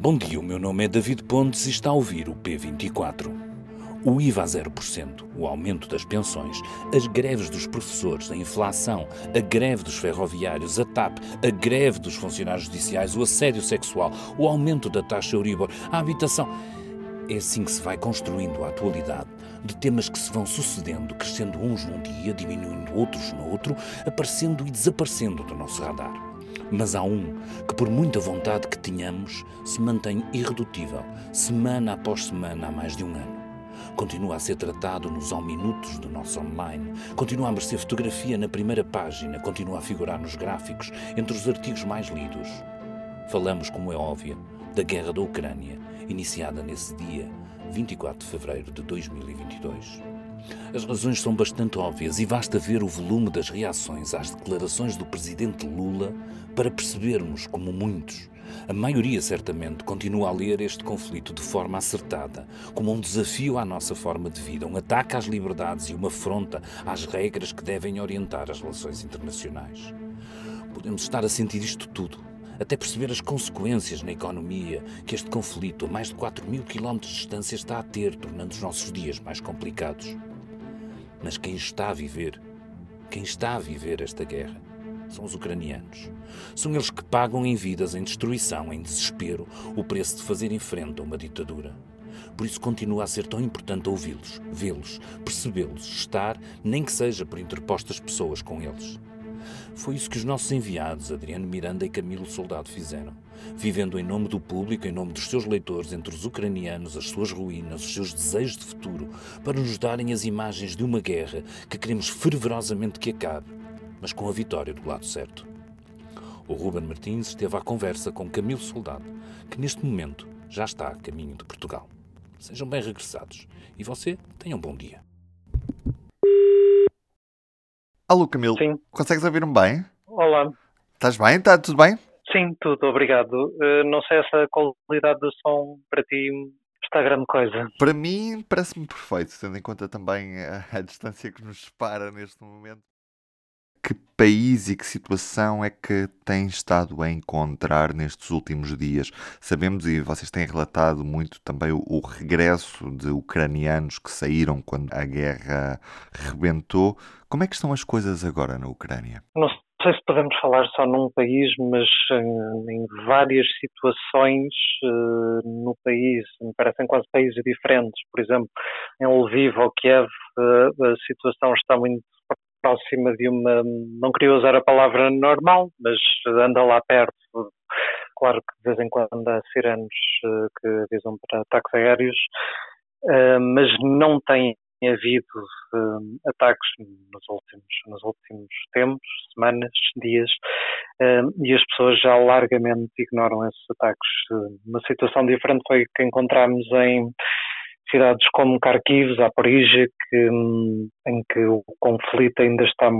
Bom dia, o meu nome é David Pontes e está a ouvir o P24. O IVA a 0%, o aumento das pensões, as greves dos professores, a inflação, a greve dos ferroviários, a TAP, a greve dos funcionários judiciais, o assédio sexual, o aumento da taxa Euribor, a habitação. É assim que se vai construindo a atualidade de temas que se vão sucedendo, crescendo uns num dia, diminuindo outros no outro, aparecendo e desaparecendo do nosso radar. Mas há um que, por muita vontade que tenhamos, se mantém irredutível, semana após semana, há mais de um ano. Continua a ser tratado nos ao minutos do nosso online, continua a merecer fotografia na primeira página, continua a figurar nos gráficos, entre os artigos mais lidos. Falamos, como é óbvio, da guerra da Ucrânia, iniciada nesse dia, 24 de fevereiro de 2022. As razões são bastante óbvias e basta ver o volume das reações às declarações do presidente Lula para percebermos como muitos, a maioria certamente, continua a ler este conflito de forma acertada, como um desafio à nossa forma de vida, um ataque às liberdades e uma afronta às regras que devem orientar as relações internacionais. Podemos estar a sentir isto tudo, até perceber as consequências na economia que este conflito, a mais de 4 mil quilómetros de distância, está a ter, tornando os nossos dias mais complicados. Mas quem está a viver, quem está a viver esta guerra, são os ucranianos. São eles que pagam em vidas, em destruição, em desespero, o preço de fazerem frente a uma ditadura. Por isso continua a ser tão importante ouvi-los, vê-los, percebê-los, estar, nem que seja por interpostas pessoas com eles. Foi isso que os nossos enviados, Adriano Miranda e Camilo Soldado, fizeram. Vivendo em nome do público, em nome dos seus leitores, entre os ucranianos, as suas ruínas, os seus desejos de futuro, para nos darem as imagens de uma guerra que queremos fervorosamente que acabe, mas com a vitória do lado certo. O Ruben Martins esteve à conversa com Camilo Soldado, que neste momento já está a caminho de Portugal. Sejam bem regressados e você tenha um bom dia. Alô, Camilo. Sim. Consegues ouvir-me bem? Olá. Estás bem? Está tudo bem? Sim, tudo, obrigado. Uh, não sei se a qualidade do som para ti está grande coisa. Para mim, parece-me perfeito, tendo em conta também a, a distância que nos separa neste momento. Que país e que situação é que tem estado a encontrar nestes últimos dias? Sabemos, e vocês têm relatado muito também o, o regresso de ucranianos que saíram quando a guerra rebentou. Como é que estão as coisas agora na Ucrânia? Não sei se podemos falar só num país, mas em, em várias situações uh, no país, me parecem quase países diferentes. Por exemplo, em Lviv ou Kiev, uh, a situação está muito próxima de uma, não queria usar a palavra normal, mas anda lá perto. Claro que de vez em quando há sirenes uh, que avisam para ataques aéreos, uh, mas não tem havido uh, ataques nos últimos, nos últimos tempos, semanas, dias, e as pessoas já largamente ignoram esses ataques. uma situação diferente foi que encontramos em cidades como Kharkiv, Zaporizhia, que, hum, em que o conflito ainda está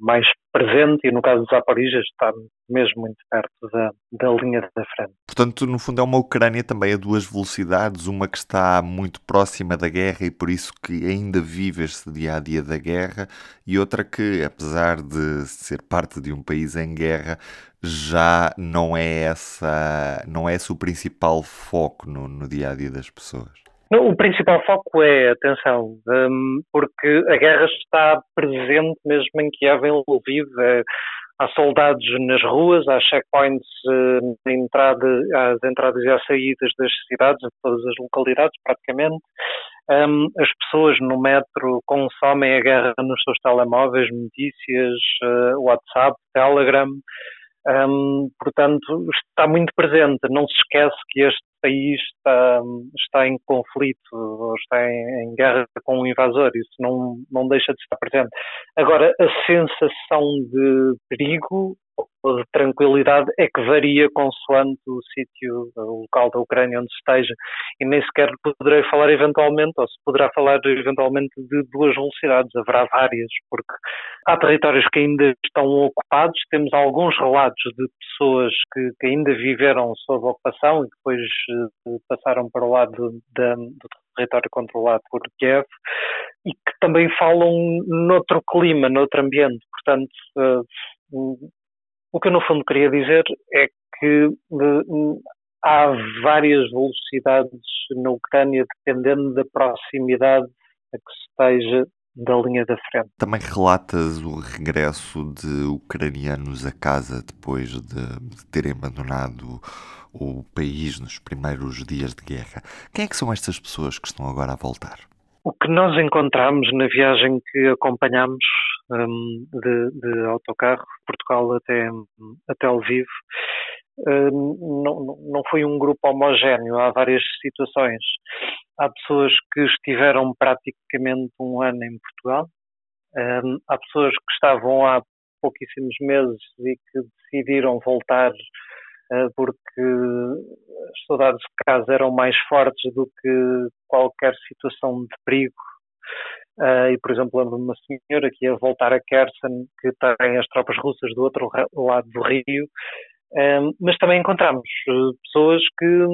mais presente e no caso de Zaporizhia está mesmo muito perto da, da linha da frente. Portanto, no fundo é uma Ucrânia também a duas velocidades, uma que está muito próxima da guerra e por isso que ainda vive este dia-a-dia -dia da guerra e outra que, apesar de ser parte de um país em guerra, já não é essa, não é esse o principal foco no, no dia a dia das pessoas. O principal foco é, atenção, um, porque a guerra está presente mesmo em Kiev, em Lviv. Uh, há soldados nas ruas, há checkpoints uh, entrada, às entradas e às saídas das cidades, de todas as localidades, praticamente. Um, as pessoas no metro consomem a guerra nos seus telemóveis, notícias, uh, WhatsApp, Telegram. Um, portanto, está muito presente. Não se esquece que este país está, está em conflito está em, em, guerra com um invasor. Isso não, não deixa de estar presente. Agora, a sensação de perigo ou de tranquilidade é que varia consoante o sítio, o local da Ucrânia onde esteja, e nem sequer poderei falar eventualmente, ou se poderá falar eventualmente de duas velocidades, haverá várias, porque há territórios que ainda estão ocupados, temos alguns relatos de pessoas que, que ainda viveram sob ocupação e depois uh, passaram para o lado da, do território controlado por Kiev, e que também falam noutro clima, noutro ambiente, portanto... O que eu, no fundo, queria dizer é que há várias velocidades na Ucrânia, dependendo da proximidade a que se esteja da linha da frente. Também relatas o regresso de ucranianos a casa depois de, de terem abandonado o país nos primeiros dias de guerra. Quem é que são estas pessoas que estão agora a voltar? O que nós encontramos na viagem que acompanhamos um, de, de, autocarro, Portugal até, até Lviv, um, não, não foi um grupo homogéneo, há várias situações. Há pessoas que estiveram praticamente um ano em Portugal, um, há pessoas que estavam há pouquíssimos meses e que decidiram voltar uh, porque as saudades de casa eram mais fortes do que qualquer situação de perigo. Uh, e, por exemplo, lembro-me uma senhora que ia voltar a Kherson, que tem as tropas russas do outro lado do rio, um, mas também encontramos uh, pessoas que,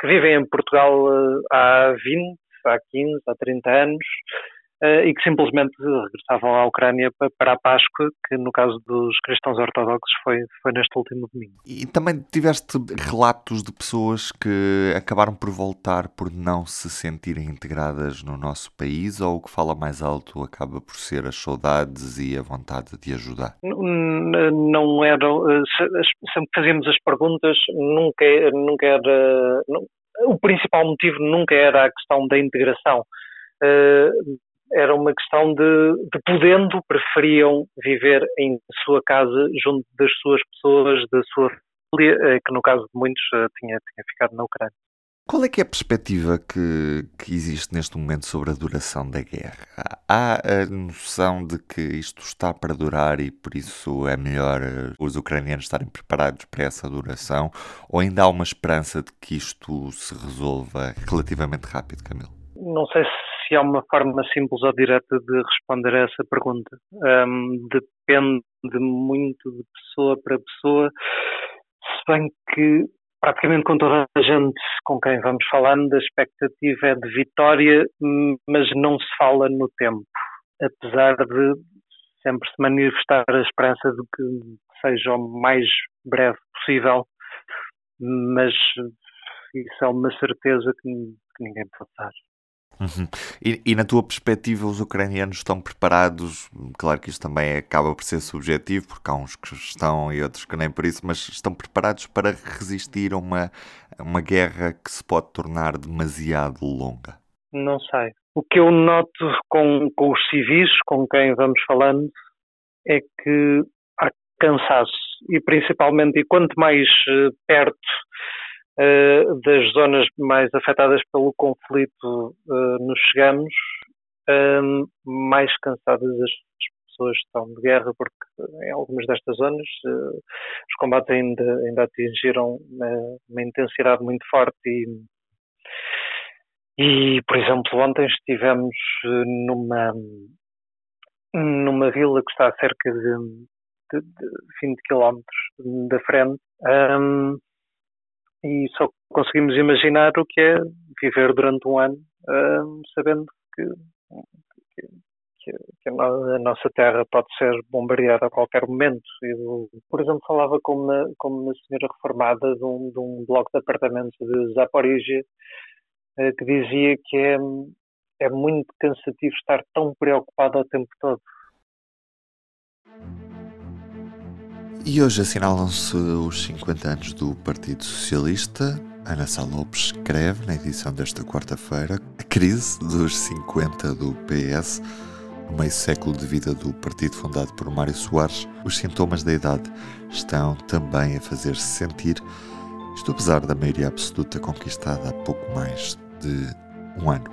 que, vivem em Portugal uh, há 20, há 15, há 30 anos. uh, e que simplesmente regressavam à Ucrânia para a Páscoa, que no caso dos cristãos ortodoxos foi, foi neste último domingo. E também tiveste relatos de pessoas que acabaram por voltar por não se sentirem integradas no nosso país ou o que fala mais alto acaba por ser as saudades e a vontade de ajudar? Não era. Sempre que fazíamos as perguntas, nunca, nunca era. o principal motivo nunca era a questão da integração. Uh, era uma questão de, de podendo, preferiam viver em sua casa, junto das suas pessoas, da sua família, eh, que no caso de muitos eh, tinha, tinha ficado na Ucrânia. Qual é que é a perspectiva que, que existe neste momento sobre a duração da guerra? Há a noção de que isto está para durar e por isso é melhor eh, os ucranianos estarem preparados para essa duração? Ou ainda há uma esperança de que isto se resolva relativamente rápido, Camilo? Não sei se se há uma forma simples ou direta de responder a essa pergunta. Um, depende muito de pessoa para pessoa, se bem que praticamente com toda a gente com quem vamos falando, a expectativa é de vitória, mas não se fala no tempo. Apesar de sempre se manifestar a esperança de que seja o mais breve possível, mas isso é uma certeza que, que ninguém pode dar. Uhum. E, e, na tua perspectiva, os ucranianos estão preparados? Claro que isto também acaba por ser subjetivo, porque há uns que estão e outros que nem por isso, mas estão preparados para resistir a uma, uma guerra que se pode tornar demasiado longa? Não sei. O que eu noto com, com os civis com quem vamos falando é que há cansaço e principalmente, e quanto mais uh, perto uh, das zonas mais afetadas pelo conflito uh, nos chegamos, um, mais cansadas as pessoas estão de guerra, porque em algumas destas zonas uh, os combates ainda, ainda atingiram uma, uma intensidade muito forte e, e, por exemplo, ontem estivemos numa, numa vila que está a cerca de, de, de 20 km da frente. Um, e só conseguimos imaginar o que é viver durante um ano uh, sabendo que, que, que, a nossa terra pode ser bombardeada a qualquer momento. Eu, por exemplo, falava com uma, com uma senhora reformada de um, de um bloco de apartamentos de Zaporizhia uh, que dizia que é, é muito cansativo estar tão preocupado o tempo todo. E hoje assinalam-se os 50 anos do Partido Socialista. Ana Sá Lopes escreve, na edição desta quarta-feira, a crise dos 50 do PS. No meio século de vida do partido fundado por Mário Soares, os sintomas da idade estão também a fazer-se sentir, isto apesar da maioria absoluta conquistada há pouco mais de um ano.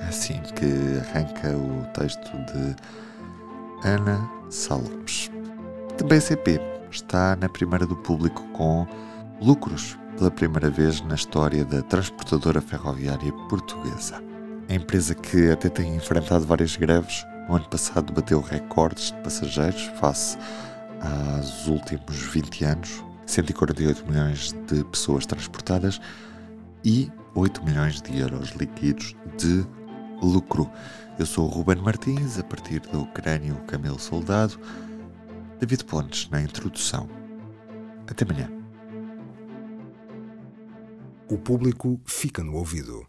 É assim que arranca o texto de Ana Sá Lopes. A BCP está na primeira do público com lucros pela primeira vez na história da transportadora ferroviária portuguesa. A empresa que até tem enfrentado várias greves, no ano passado bateu recordes de passageiros face aos últimos 20 anos, 148 milhões de pessoas transportadas e 8 milhões de euros líquidos de lucro. Eu sou o Ruben Martins, a partir da Ucrânia, o Camilo Soldado. David Pontes na introdução. Até amanhã. O público fica no ouvido.